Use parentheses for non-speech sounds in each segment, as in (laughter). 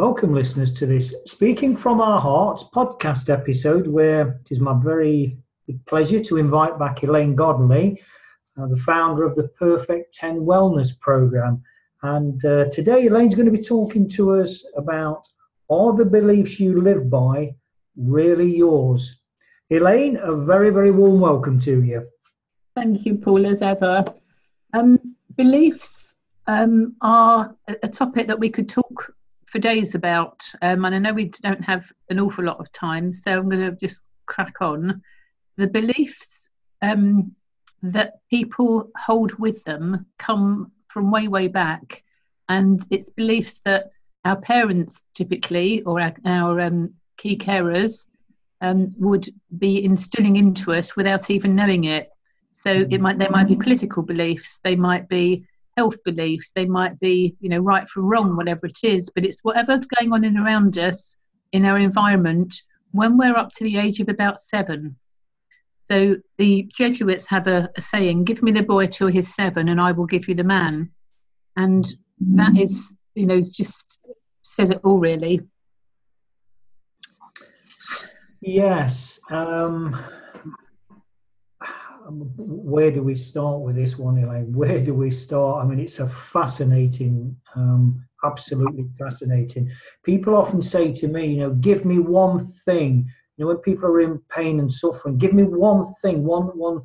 Welcome, listeners, to this Speaking from Our Hearts podcast episode, where it is my very pleasure to invite back Elaine Godley, uh, the founder of the Perfect 10 Wellness Program. And uh, today, Elaine's going to be talking to us about Are the beliefs you live by really yours? Elaine, a very, very warm welcome to you. Thank you, Paul, as ever. Um, beliefs um, are a topic that we could talk for days about. Um, and I know we don't have an awful lot of time, so I'm going to just crack on. The beliefs um, that people hold with them come from way, way back. And it's beliefs that our parents typically, or our, our um, key carers, um, would be instilling into us without even knowing it. So it might they might be political beliefs, they might be health beliefs, they might be, you know, right from wrong, whatever it is, but it's whatever's going on in around us in our environment when we're up to the age of about seven. So the Jesuits have a, a saying, give me the boy till he's seven and I will give you the man. And that is, you know, just says it all really. Yes. Um where do we start with this one, Elaine? Where do we start? I mean, it's a fascinating, um, absolutely fascinating. People often say to me, you know, give me one thing. You know, when people are in pain and suffering, give me one thing, one, one,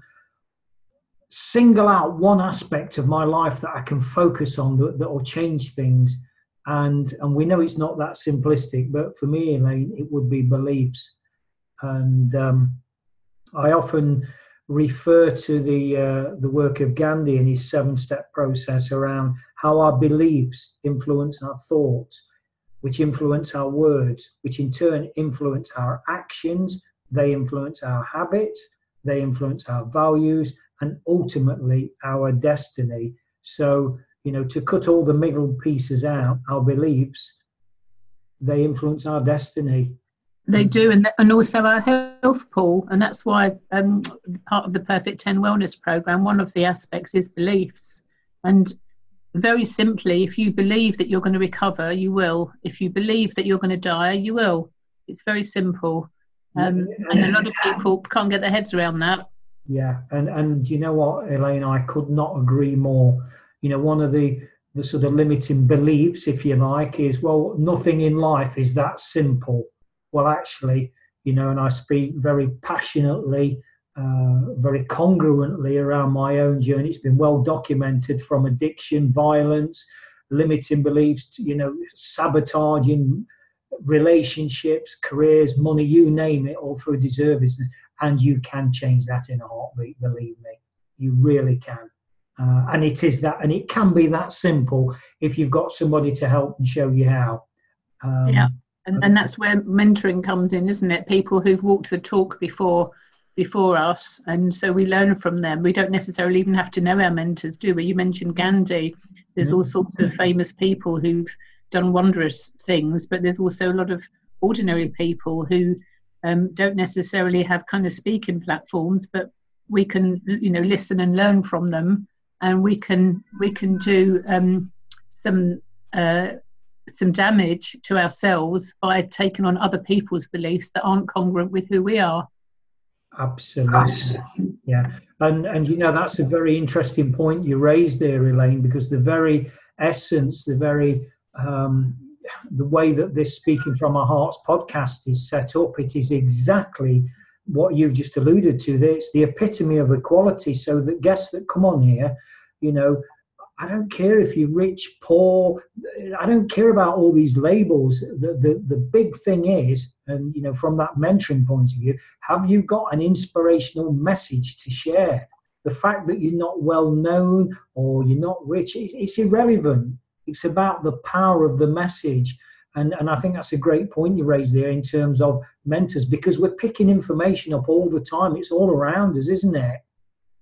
single out one aspect of my life that I can focus on that, that will change things. And and we know it's not that simplistic, but for me, Elaine, it would be beliefs. And um, I often refer to the uh, the work of Gandhi and his seven step process around how our beliefs influence our thoughts, which influence our words, which in turn influence our actions. They influence our habits. They influence our values, and ultimately our destiny. So you know, to cut all the middle pieces out, our beliefs, they influence our destiny. They do, and and also our pool, and that's why um, part of the Perfect Ten Wellness Program. One of the aspects is beliefs, and very simply, if you believe that you're going to recover, you will. If you believe that you're going to die, you will. It's very simple, um, and a lot of people can't get their heads around that. Yeah, and and you know what, Elaine, I could not agree more. You know, one of the the sort of limiting beliefs, if you like, is well, nothing in life is that simple well, actually, you know, and I speak very passionately, uh, very congruently around my own journey. It's been well documented from addiction, violence, limiting beliefs, you know, sabotaging relationships, careers, money, you name it, all through deservedness. And you can change that in a heartbeat, believe me. You really can. Uh, and it is that, and it can be that simple if you've got somebody to help and show you how. Um, yeah and, and that's where mentoring comes in isn't it? People who've walked the talk before before us. And so we learn from them. We don't necessarily even have to know our mentors do we? You mentioned gandhi. There's all sorts of famous people who've done wondrous things but there's also a lot of ordinary people who um, don't necessarily have kind of speaking platforms but we can you know listen and learn from them. And we can we can do um, some uh, some damage to ourselves by taking on other people's beliefs that aren't congruent with who we are. Absolutely. Yeah. And and you know that's a very interesting point you raised there, Elaine, because the very essence, the very um, the way that this speaking from our hearts podcast is set up, it is exactly what you've just alluded to. It's the epitome of equality. So that guests that come on here, you know, I don't care if you're rich, poor. I don't care about all these labels. The, the, the big thing is, and you know, from that mentoring point of view, have you got an inspirational message to share? The fact that you're not well known or you're not rich, it's, it's irrelevant. It's about the power of the message. And, and I think that's a great point you raised there in terms of mentors because we're picking information up all the time. It's all around us, isn't it?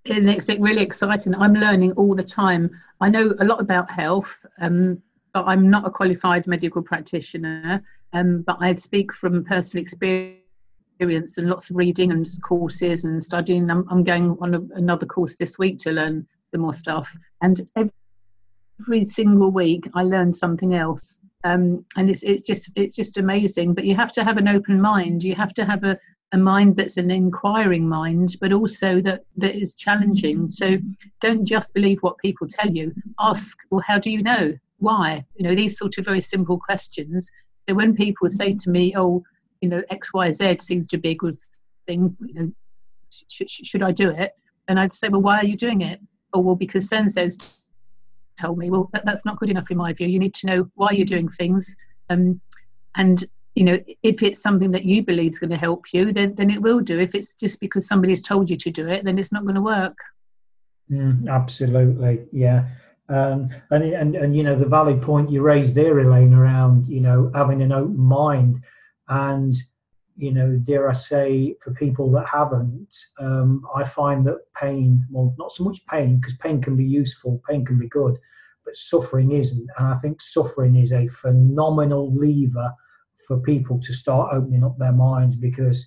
It's really exciting. I'm learning all the time. I know a lot about health, um, but I'm not a qualified medical practitioner. Um, but I speak from personal experience and lots of reading and courses and studying. I'm, I'm going on a, another course this week to learn some more stuff. And every single week, I learn something else. um, and it's it's just it's just amazing. But you have to have an open mind. You have to have a a mind that's an inquiring mind, but also that that is challenging. So don't just believe what people tell you. Ask, well, how do you know? Why? You know these sort of very simple questions. So when people say to me, "Oh, you know, X, Y, Z seems to be a good thing," you know, sh- sh- should I do it? And I'd say, "Well, why are you doing it?" Oh, well, because Sen says told me, well, that, that's not good enough in my view. You need to know why you're doing things. Um, and, you know, if it's something that you believe is going to help you, then, then it will do. If it's just because somebody's told you to do it, then it's not going to work. Mm, absolutely. Yeah. Um, and, and, and, you know, the valid point you raised there, Elaine, around, you know, having an open mind and, you know, dare I say, for people that haven't, um, I find that pain, well, not so much pain, because pain can be useful, pain can be good, but suffering isn't. And I think suffering is a phenomenal lever for people to start opening up their minds because,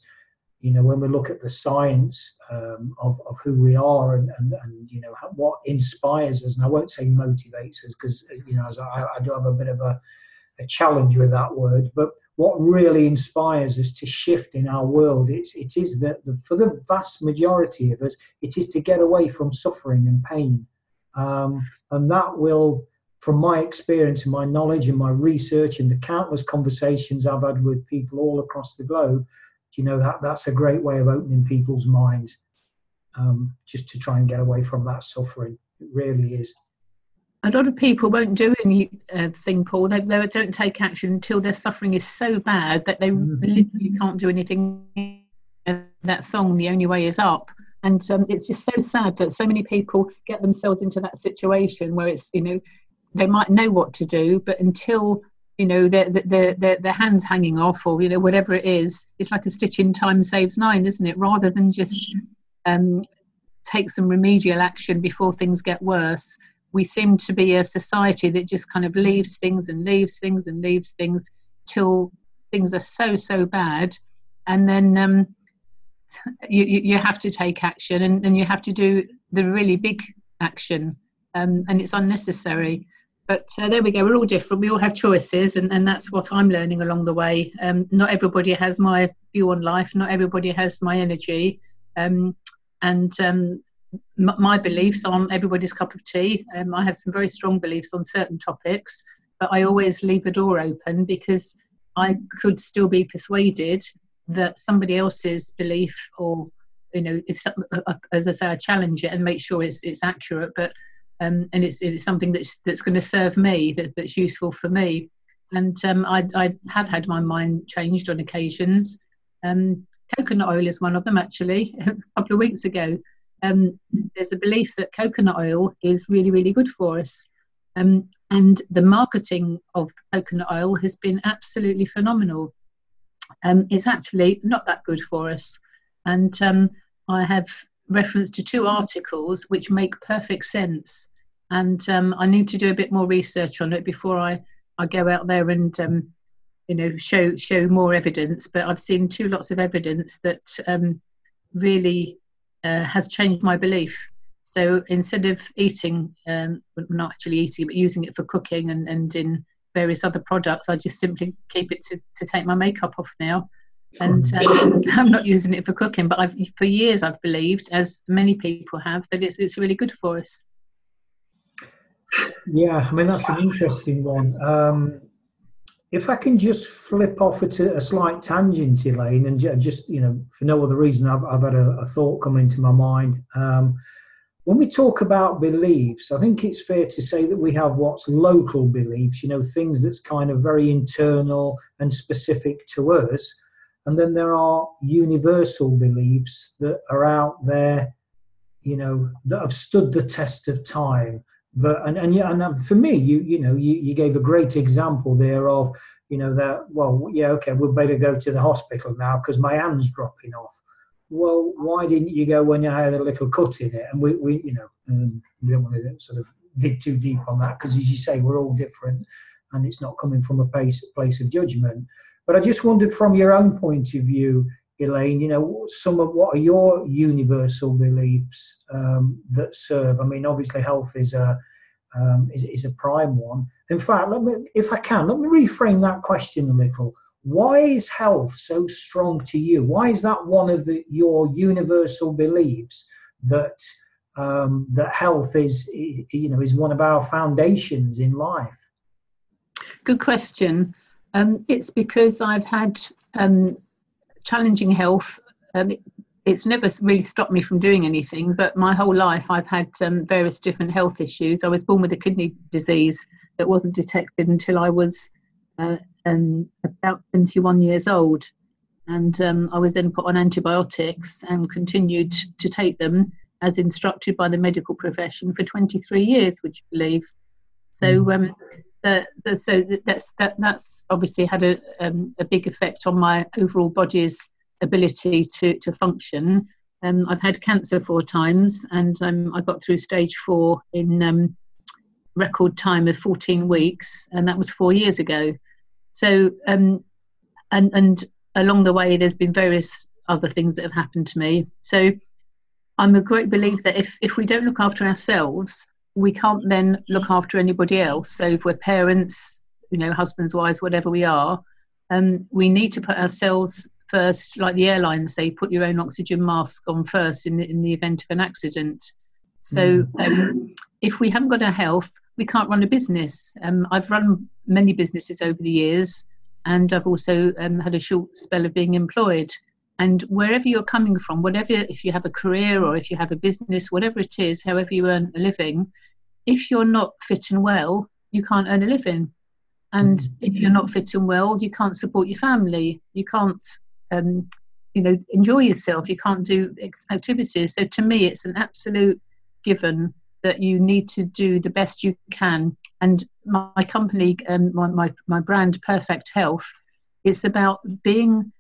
you know, when we look at the science um, of, of who we are and, and, and, you know, what inspires us, and I won't say motivates us because, you know, as I, I do have a bit of a, a challenge with that word, but what really inspires us to shift in our world it's, it is that the, for the vast majority of us it is to get away from suffering and pain. Um, and that will from my experience and my knowledge and my research and the countless conversations i've had with people all across the globe you know that that's a great way of opening people's minds um, just to try and get away from that suffering it really is a lot of people won't do anything, uh, Paul. They, they don't take action until their suffering is so bad that they mm. literally can't do anything. That song, "The Only Way Is Up," and um, it's just so sad that so many people get themselves into that situation where it's you know they might know what to do, but until you know their their their, their hands hanging off or you know whatever it is, it's like a stitch in time saves nine, isn't it? Rather than just um, take some remedial action before things get worse. We seem to be a society that just kind of leaves things and leaves things and leaves things till things are so so bad. And then um, (laughs) you, you have to take action and, and you have to do the really big action. Um, and it's unnecessary but uh, there we go we're all different we all have choices and, and that's what i'm learning along the way um, not everybody has my view on life not everybody has my energy um, and um, my beliefs on everybody's cup of tea. Um, I have some very strong beliefs on certain topics, but I always leave a door open because I could still be persuaded that somebody else's belief, or you know, if uh, uh, as I say, I challenge it and make sure it's it's accurate, but um, and it's it's something that's that's going to serve me, that, that's useful for me. And um, I, I have had my mind changed on occasions. Um, coconut oil is one of them, actually. (laughs) a couple of weeks ago, um, there's a belief that coconut oil is really, really good for us. Um, and the marketing of coconut oil has been absolutely phenomenal. Um, it's actually not that good for us. And I have reference to two articles which make perfect sense. And um, I need to do a bit more research on it before I, I go out there and um, you know show show more evidence. But I've seen two lots of evidence that really uh, has changed my belief. So instead of eating, um, not actually eating, but using it for cooking and, and in various other products, I just simply keep it to, to take my makeup off now. And um, (laughs) I'm not using it for cooking, but I've, for years I've believed, as many people have, that it's, it's really good for us. Yeah, I mean, that's an interesting one. Um, if I can just flip off at a, a slight tangent, Elaine, and just, you know, for no other reason, I've, I've had a, a, thought come into my mind. Um, when we talk about beliefs, I think it's fair to say that we have what's local beliefs, you know, things that's kind of very internal and specific to us. And then there are universal beliefs that are out there, you know, that have stood the test of time but and and yeah, and um, for me, you you know, you, you gave a great example there of you know that well, yeah, okay, we'll better go to the hospital now because my hand's dropping off. Well, why didn't you go when you had a little cut in it? And we, we you know, we don't want to sort of dig too deep on that because, as you say, we're all different, and it's not coming from a place place of judgment. But I just wondered, from your own point of view, Elaine, you know, some of what are your universal beliefs um, that serve? I mean, obviously, health is a um, is, is a prime one. In fact, let me, if I can, let me reframe that question a little. Why is health so strong to you? Why is that one of the, your universal beliefs that um, that health is, you know, is one of our foundations in life? Good question. Um, it's because I've had um, challenging health. Um, it's never really stopped me from doing anything, but my whole life I've had um, various different health issues. I was born with a kidney disease that wasn't detected until I was uh, um, about 21 years old. And um, I was then put on antibiotics and continued to take them as instructed by the medical profession for 23 years, would you believe? So, hmm. um, so that's that, that's obviously had a, um, a big effect on my overall body's ability to, to function. Um, I've had cancer four times, and um, I got through stage four in um, record time of 14 weeks, and that was four years ago. So, um, and and along the way, there's been various other things that have happened to me. So, I'm a great believer that if if we don't look after ourselves, we can't then look after anybody else. So, if we're parents, you know, husbands, wives, whatever we are, um, we need to put ourselves first, like the airlines say, put your own oxygen mask on first in the, in the event of an accident. So mm. um, if we haven't got our health, we can't run a business. Um, I've run many businesses over the years, and I've also um, had a short spell of being employed. And wherever you're coming from, whatever, if you have a career or if you have a business, whatever it is, however you earn a living, if you're not fit and well, you can't earn a living. And mm. if you're not fit and well, you can't support your family. You can't um, you know enjoy yourself you can't do activities so to me it's an absolute given that you need to do the best you can and my, my company um, my, my, my brand perfect health it's about being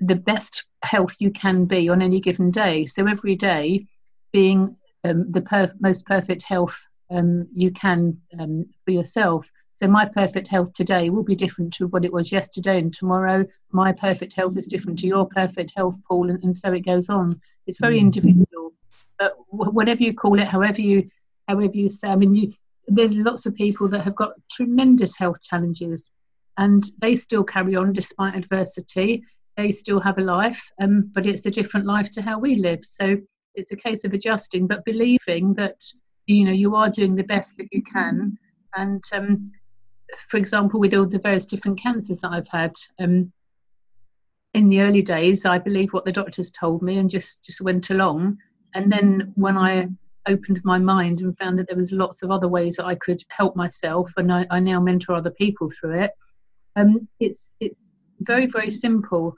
the best health you can be on any given day so every day being um, the perf- most perfect health um, you can um, for yourself so my perfect health today will be different to what it was yesterday, and tomorrow my perfect health is different to your perfect health, Paul, and, and so it goes on. It's very mm. individual, but whatever you call it, however you however you say, I mean, you, there's lots of people that have got tremendous health challenges, and they still carry on despite adversity. They still have a life, um, but it's a different life to how we live. So it's a case of adjusting, but believing that you know you are doing the best that you can, and um, for example, with all the various different cancers that I've had, um, in the early days, I believed what the doctors told me and just just went along. And then when I opened my mind and found that there was lots of other ways that I could help myself, and I, I now mentor other people through it. Um, it's it's very very simple,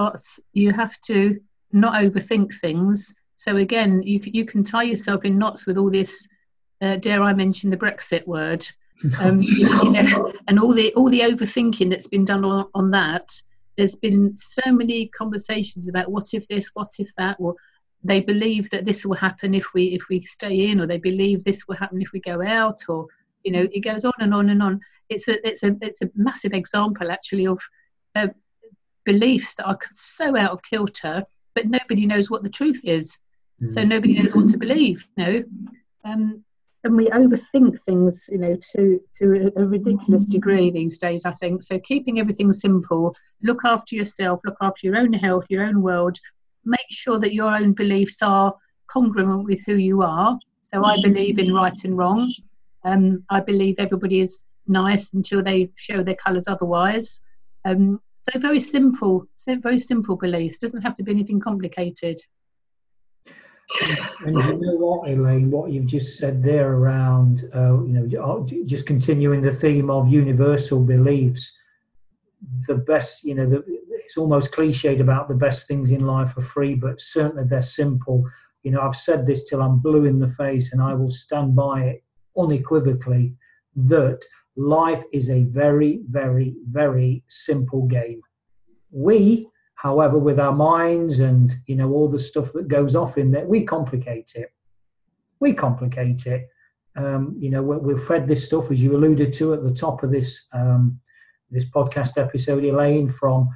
but you have to not overthink things. So again, you you can tie yourself in knots with all this. Uh, dare I mention the Brexit word? um, (laughs) you know, and all the all the overthinking that's been done on, on that. There's been so many conversations about what if this, what if that, or they believe that this will happen if we if we stay in, or they believe this will happen if we go out, or you know, it goes on and on and on. It's a it's a it's a massive example actually of uh, beliefs that are so out of kilter, but nobody knows what the truth is. Mm. So nobody knows what to believe. You know, um, and we overthink things you know to to a, ridiculous degree these days i think so keeping everything simple look after yourself look after your own health your own world make sure that your own beliefs are congruent with who you are so i believe in right and wrong um, i believe everybody is nice until they show their colors otherwise um, so very simple so very simple beliefs doesn't have to be anything complicated and you know what, Elaine, what you've just said there around, uh, you know, uh, just continuing the theme of universal beliefs. The best, you know, the, it's almost cliched about the best things in life are free, but certainly they're simple. You know, I've said this till I'm blue in the face, and I will stand by it unequivocally that life is a very, very, very simple game. We However, with our minds and you know all the stuff that goes off in there, we complicate it. We complicate it. Um, you know, we're, we're, fed this stuff as you alluded to at the top of this um, this podcast episode, Elaine, from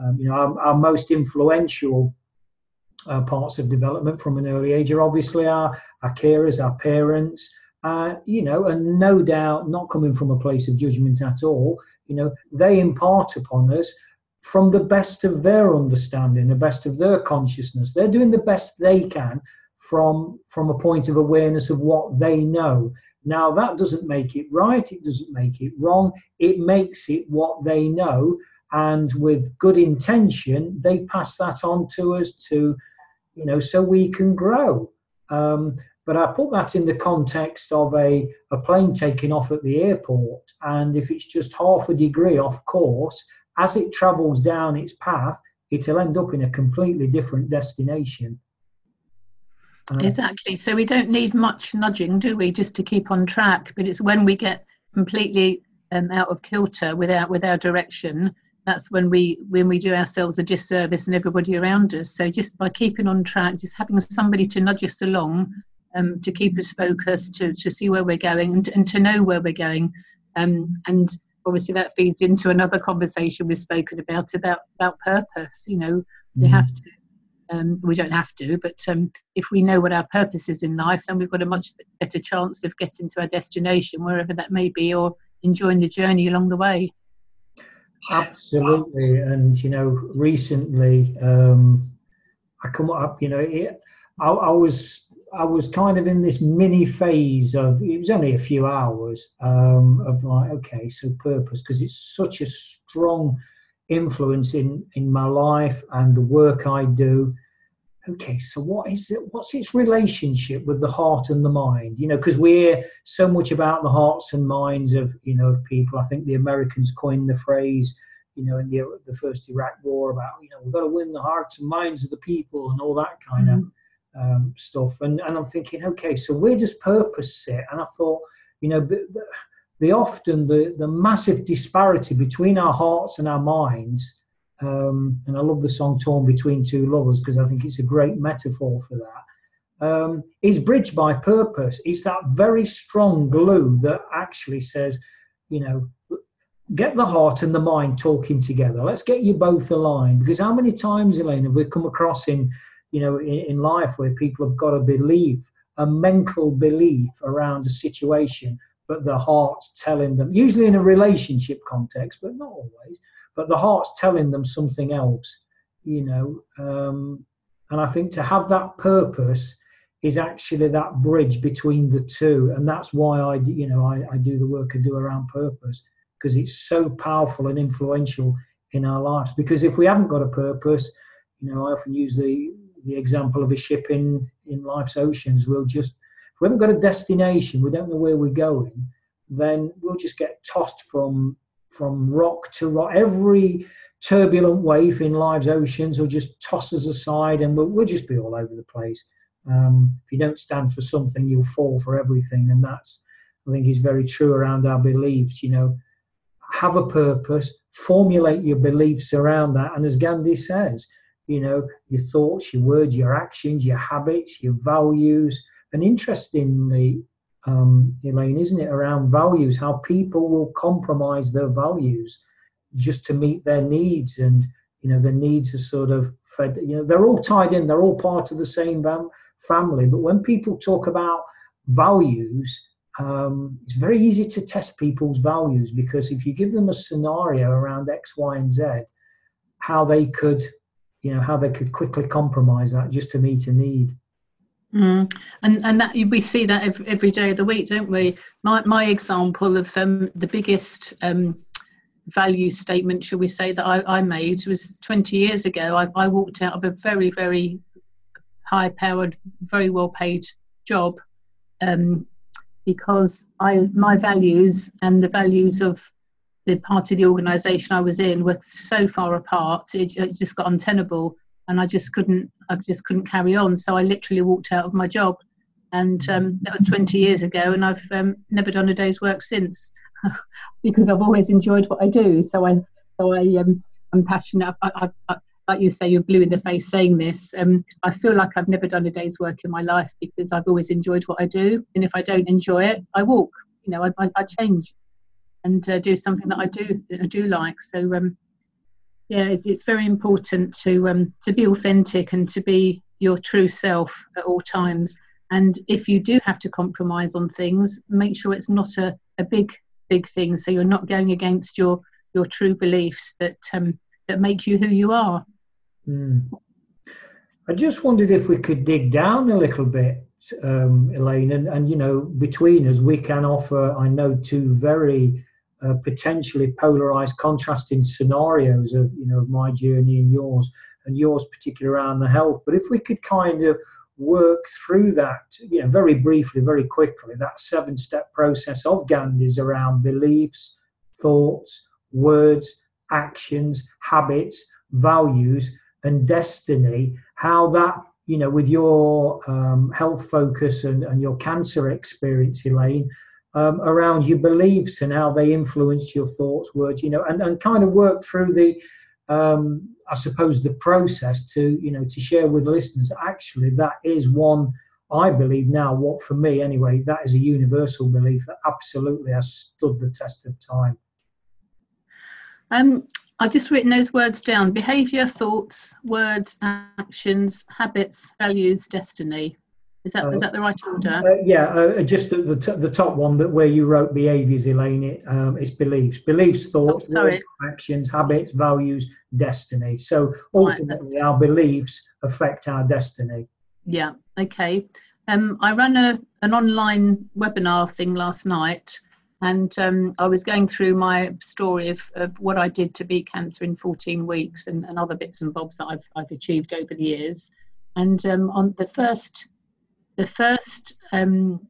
um, you know our, our most influential uh, parts of development from an early age are obviously our our carers, our parents, uh, you know, and no doubt not coming from a place of judgment at all, you know, they impart upon us from the best of their understanding, the best of their consciousness. They're doing the best they can from from a point of awareness of what they know. Now that doesn't make it right, it doesn't make it wrong, it makes it what they know, and with good intention, they pass that on to us to, you know, so we can grow. Um, but I put that in the context of a, a plane taking off at the airport, and if it's just half a degree off course, as it travels down its path, it'll end up in a completely different destination. Uh, exactly. So we don't need much nudging, do we, just to keep on track? But it's when we get completely um, out of kilter without with our direction, that's when we when we do ourselves a disservice and everybody around us. So just by keeping on track, just having somebody to nudge us along, um, to keep us focused, to to see where we're going, and, and to know where we're going, um, and obviously that feeds into another conversation we've spoken about about about purpose you know. We mm. have to um, we don't have to but um, if we know what our purpose is in life then we've got a much better chance of getting to our destination wherever that may be or enjoying the journey along the way. Absolutely. And you know recently um, i come up you know it, I, I was I was kind of in this mini phase of it was only a few hours um, of like okay so purpose because it's such a strong influence in in my life and the work I do. Okay so what is it what's its relationship with the heart and the mind? You know because we hear so much about the hearts and minds of you know of people. I think the Americans coined the phrase you know in the the first Iraq war about you know we've got to win the hearts and minds of the people and all that kind mm-hmm. of um, stuff. And, and I'm thinking, okay, so where does purpose sit? And I thought, you know, the, the often the, the massive disparity between our hearts and our minds. Um, and I love the song "Torn Between Two Lovers" because I think it's a great metaphor for that. Um, is bridged by purpose. It's that very strong glue that actually says, you know, get the heart and the mind talking together. Let's get you both aligned. Because how many times, Elaine, have we come across in you know, in, in life where people have got a belief, a mental belief around a situation, but the heart's telling them, usually in a relationship context, but not always, but the heart's telling them something else, you know. Um, and I think to have that purpose is actually that bridge between the two. And that's why I, you know, I, I do the work I do around purpose because it's so powerful and influential in our lives. Because if we haven't got a purpose, you know, I often use the the example of a ship in, in life's oceans. We'll just, if we haven't got a destination, we don't know where we're going, then we'll just get tossed from from rock to rock. Every turbulent wave in life's oceans will just toss us aside and we'll, we'll just be all over the place. Um, if you don't stand for something, you'll fall for everything. And that's, I think, is very true around our beliefs. You know, have a purpose, formulate your beliefs around that. And as Gandhi says, you know, your thoughts, your words, your actions, your habits, your values. And interestingly, um, Elaine, isn't it, around values, how people will compromise their values just to meet their needs. And, you know, their needs are sort of fed, you know, they're all tied in, they're all part of the same family. But when people talk about values, um, it's very easy to test people's values because if you give them a scenario around X, Y, and Z, how they could you know how they could quickly compromise that just to meet a need. Mm. And and that we see that every, day of the week, don't we? My my example of um, the biggest um, value statement, shall we say, that I, I made was 20 years ago. I, I walked out of a very very high powered, very well paid job um, because I my values and the values of the part of the organisation I was in were so far apart, it, it, just got untenable, and I just couldn't, I just couldn't carry on. So I literally walked out of my job, and um, that was 20 years ago, and I've um, never done a day's work since, (laughs) because I've always enjoyed what I do. So I, so I, um, I'm passionate. I, I, I, like you say, you're blue in the face saying this. Um, I feel like I've never done a day's work in my life because I've always enjoyed what I do, and if I don't enjoy it, I walk. You know, I, I, I change and uh, do something that I do I do like. So um, yeah, it's, it's very important to um, to be authentic and to be your true self at all times. And if you do have to compromise on things, make sure it's not a, a big, big thing. So you're not going against your, your true beliefs that, um, that make you who you are. Mm. I just wondered if we could dig down a little bit, um, Elaine, and, and you know, between us, we can offer, I know, two very uh, potentially polarized, contrasting scenarios of you know of my journey and yours, and yours particularly around the health. But if we could kind of work through that, you know, very briefly, very quickly, that seven-step process of Gandhi's around beliefs, thoughts, words, actions, habits, values, and destiny. How that you know, with your um, health focus and, and your cancer experience, Elaine, um, around your beliefs and how they influence your thoughts, words, you know, and, and kind of work through the, um, I suppose, the process to, you know, to share with listeners. Actually, that is one, I believe now, what for me anyway, that is a universal belief that absolutely has stood the test of time. Um, I've just written those words down behavior, thoughts, words, actions, habits, values, destiny. Is that uh, is that the right order? Uh, yeah, uh, just the, the, t- the, top one that where you wrote behaviours, Elaine. It, um, it's beliefs, beliefs, thoughts, oh, words, actions, habits, values, destiny. So ultimately, right, our beliefs affect our destiny. Yeah. Okay. Um, I ran a an online webinar thing last night, and um, I was going through my story of, of what I did to beat cancer in 14 weeks and, and other bits and bobs that I've I've achieved over the years. And um, on the first the first um,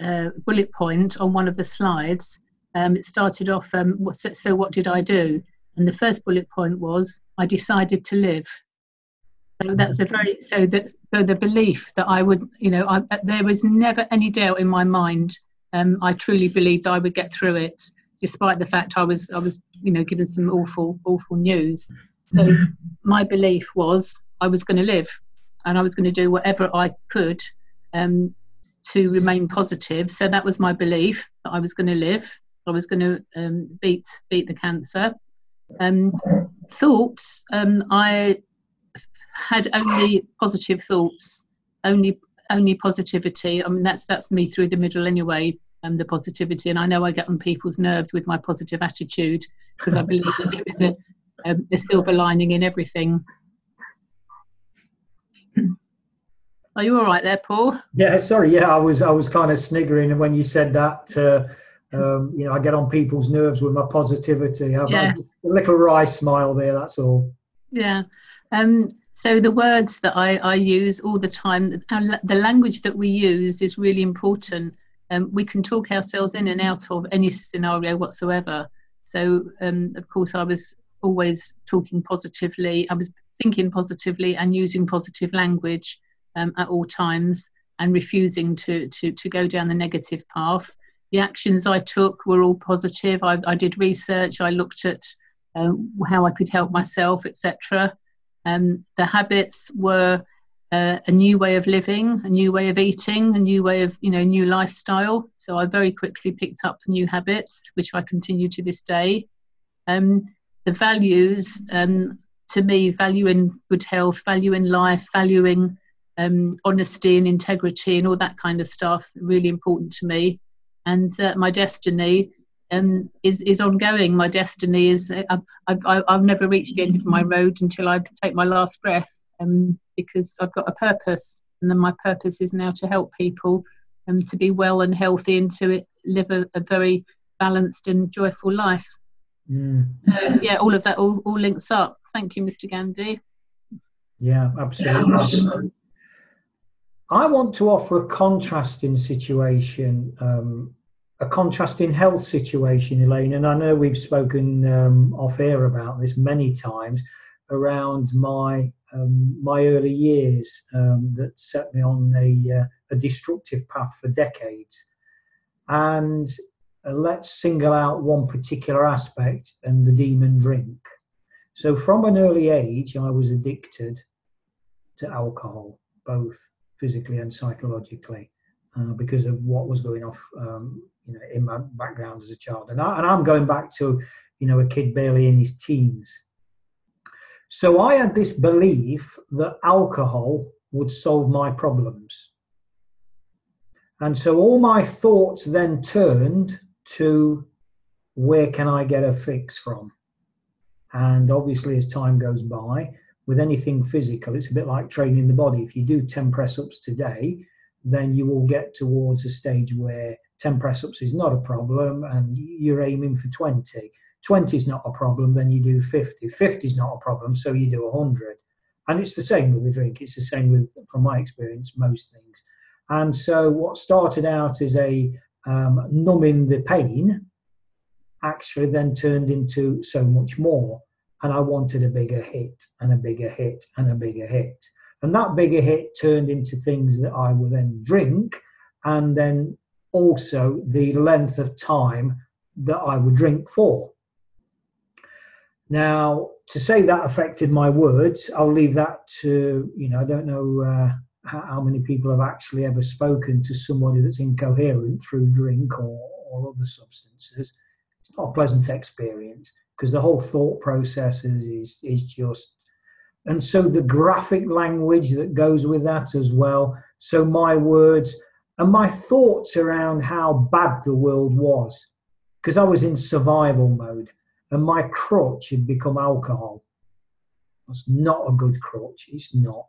uh, bullet point on one of the slides, um, it started off, um, what, so what did I do? And the first bullet point was, I decided to live. So that's a very, so that so the belief that I would, you know, I, there was never any doubt in my mind. Um, I truly believed I would get through it, despite the fact I was, I was, you know, given some awful, awful news. So my belief was I was going to live, and I was going to do whatever I could um, to remain positive. So that was my belief that I was going to live. I was going to um, beat beat the cancer. Um, thoughts. Um, I had only positive thoughts, only only positivity. I mean, that's that's me through the middle anyway. Um, the positivity, and I know I get on people's nerves with my positive attitude because I believe that there is a, a, a silver lining in everything. Are you all right there, Paul? Yeah, sorry. Yeah, I was I was kind of sniggering, and when you said that, uh, um, you know, I get on people's nerves with my positivity. I've yes. a little wry smile there. That's all. Yeah. Um, so the words that I, I use all the time, the language that we use is really important. Um, we can talk ourselves in and out of any scenario whatsoever. So, um, of course, I was always talking positively. I was thinking positively and using positive language um, at all times and refusing to, to, to go down the negative path. The actions I took were all positive. I, I did research, I looked at uh, how I could help myself, etc. Um, the habits were uh, a new way of living, a new way of eating, a new way of, you know, new lifestyle. So I very quickly picked up new habits, which I continue to this day. Um, the values, um, to me, valuing good health, valuing life, valuing um, honesty and integrity and all that kind of stuff really important to me. And uh, my destiny um, is is ongoing. My destiny is uh, I've, I've, never reached the end of my road until I take my last breath um, because I've got a purpose and then my purpose is now to help people um, to be well and healthy and to live a, a very balanced and joyful life. Mm. so yeah all of that all, all links up. Thank you mr gandhi. Yeah absolutely I want to offer a contrasting situation, um, a contrasting health situation, Elaine. And I know we've spoken um, off air about this many times around my um, my early years um, that set me on a, uh, a destructive path for decades. And uh, let's single out one particular aspect and the demon drink. So, from an early age, I was addicted to alcohol, both physically and psychologically uh, because of what was going off um, you know in my background as a child. And, I, and i'm going back to you know a kid barely in his teens. So i had this belief that alcohol would solve my problems. And so all my thoughts then turned to where can I get a fix from? And obviously, as time goes by, with anything physical, it's a bit like training the body. If you do 10 press ups today, then you will get towards a stage where 10 press ups is not a problem and you're aiming for 20. 20 is not a problem, then you do 50. 50 is not a problem, so you do 100. And it's the same with the drink. It's the same with, from my experience, most things. And so what started out as a um, numbing the pain actually then turned into so much more. And I wanted a bigger hit and a bigger hit and a bigger hit. And that bigger hit turned into things that I would then drink and then also the length of time that I would drink for. Now, to say that affected my words, I'll leave that to, you know, I don't know uh, how many people have actually ever spoken to somebody that's incoherent through drink or, or other substances. It's not a pleasant experience because the whole thought process is, is, is just. And so the graphic language that goes with that as well. So my words and my thoughts around how bad the world was because I was in survival mode and my crutch had become alcohol. That's not a good crutch. It's not.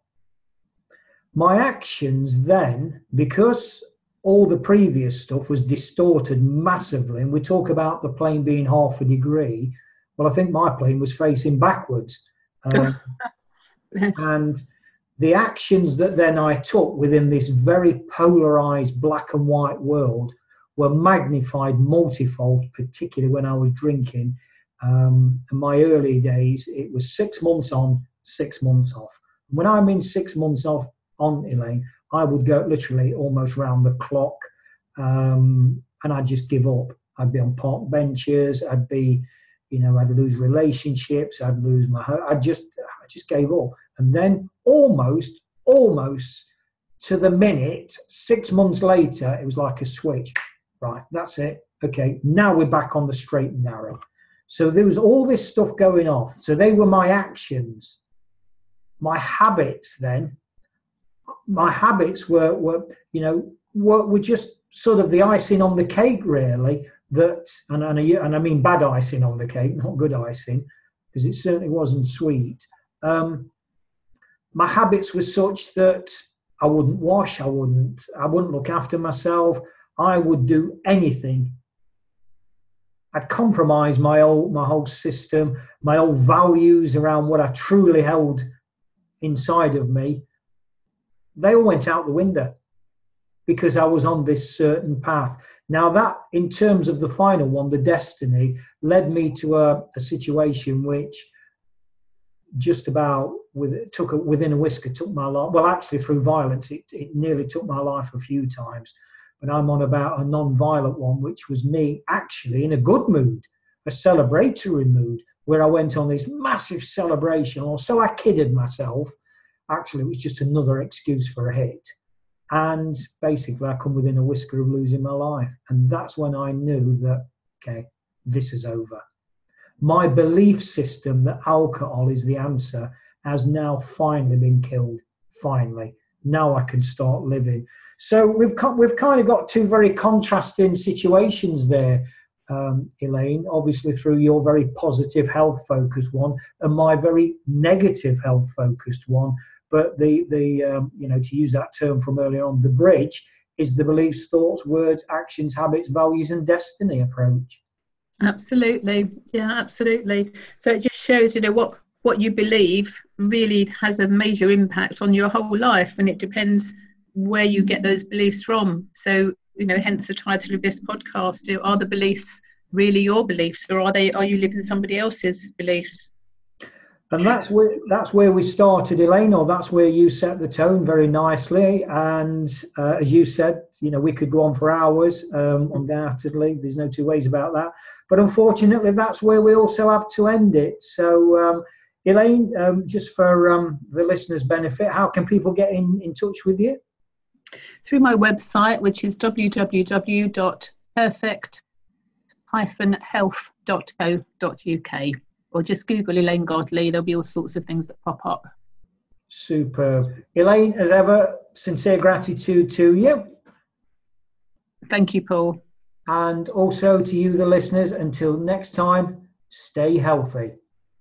My actions then, because all the previous stuff was distorted massively, and we talk about the plane being half a degree. Well, I think my plane was facing backwards. Um, (laughs) yes. And the actions that then I took within this very polarized black and white world were magnified multifold, particularly when I was drinking um, in my early days, it was six months on, six months off. When I mean six months off on Elaine, I would go literally almost round the clock, um, and I'd just give up. I'd be on park benches. I'd be, you know, I'd lose relationships. I'd lose my. I just, I just gave up. And then almost, almost to the minute, six months later, it was like a switch. Right, that's it. Okay, now we're back on the straight and narrow. So there was all this stuff going off. So they were my actions. My habits then, my habits were, were you know, were, were just sort of the icing on the cake, really. That, and, and, I, and I mean bad icing on the cake, not good icing, because it certainly wasn't sweet. Um, my habits were such that I wouldn't wash, I wouldn't, I wouldn't look after myself. I would do anything I'd compromise my whole my whole system, my old values around what I truly held inside of me. They all went out the window because I was on this certain path. Now that, in terms of the final one, the destiny, led me to a, a situation which just about with took a, within a whisker took my life. Well, actually, through violence, it, it nearly took my life a few times but I'm on about a non-violent one, which was me actually in a good mood, a celebratory mood, where I went on this massive celebration, or so I kidded myself. Actually, it was just another excuse for a hit. And basically, I come within a whisker of losing my life. And that's when I knew that, okay, this is over. My belief system that alcohol is the answer has now finally been killed. Finally. Now I can start living. So we've we've kind of got two very contrasting situations there, um, Elaine. Obviously, through your very positive health focused one and my very negative health focused one. But the the um, you know to use that term from earlier on, the bridge is the beliefs, thoughts, words, actions, habits, values, and destiny approach. Absolutely, yeah, absolutely. So it just shows you know what what you believe really has a major impact on your whole life, and it depends where you get those beliefs from. So, you know, hence the title of this podcast. You know, are the beliefs really your beliefs, or are they? Are you living somebody else's beliefs? And that's where that's where we started, Elaine, or that's where you set the tone very nicely. And uh, as you said, you know, we could go on for hours. Um, undoubtedly, there's no two ways about that. But unfortunately, that's where we also have to end it. So, um, Elaine, um, just for um, the listeners' benefit, how can people get in, in touch with you? through my website, which is www.perfect-health.co.uk, or just Google Elaine Godley. There'll be all sorts of things that pop up. Superb. Elaine, as ever, sincere gratitude to you. Thank you, Paul. And also to you, the listeners, until next time, stay healthy.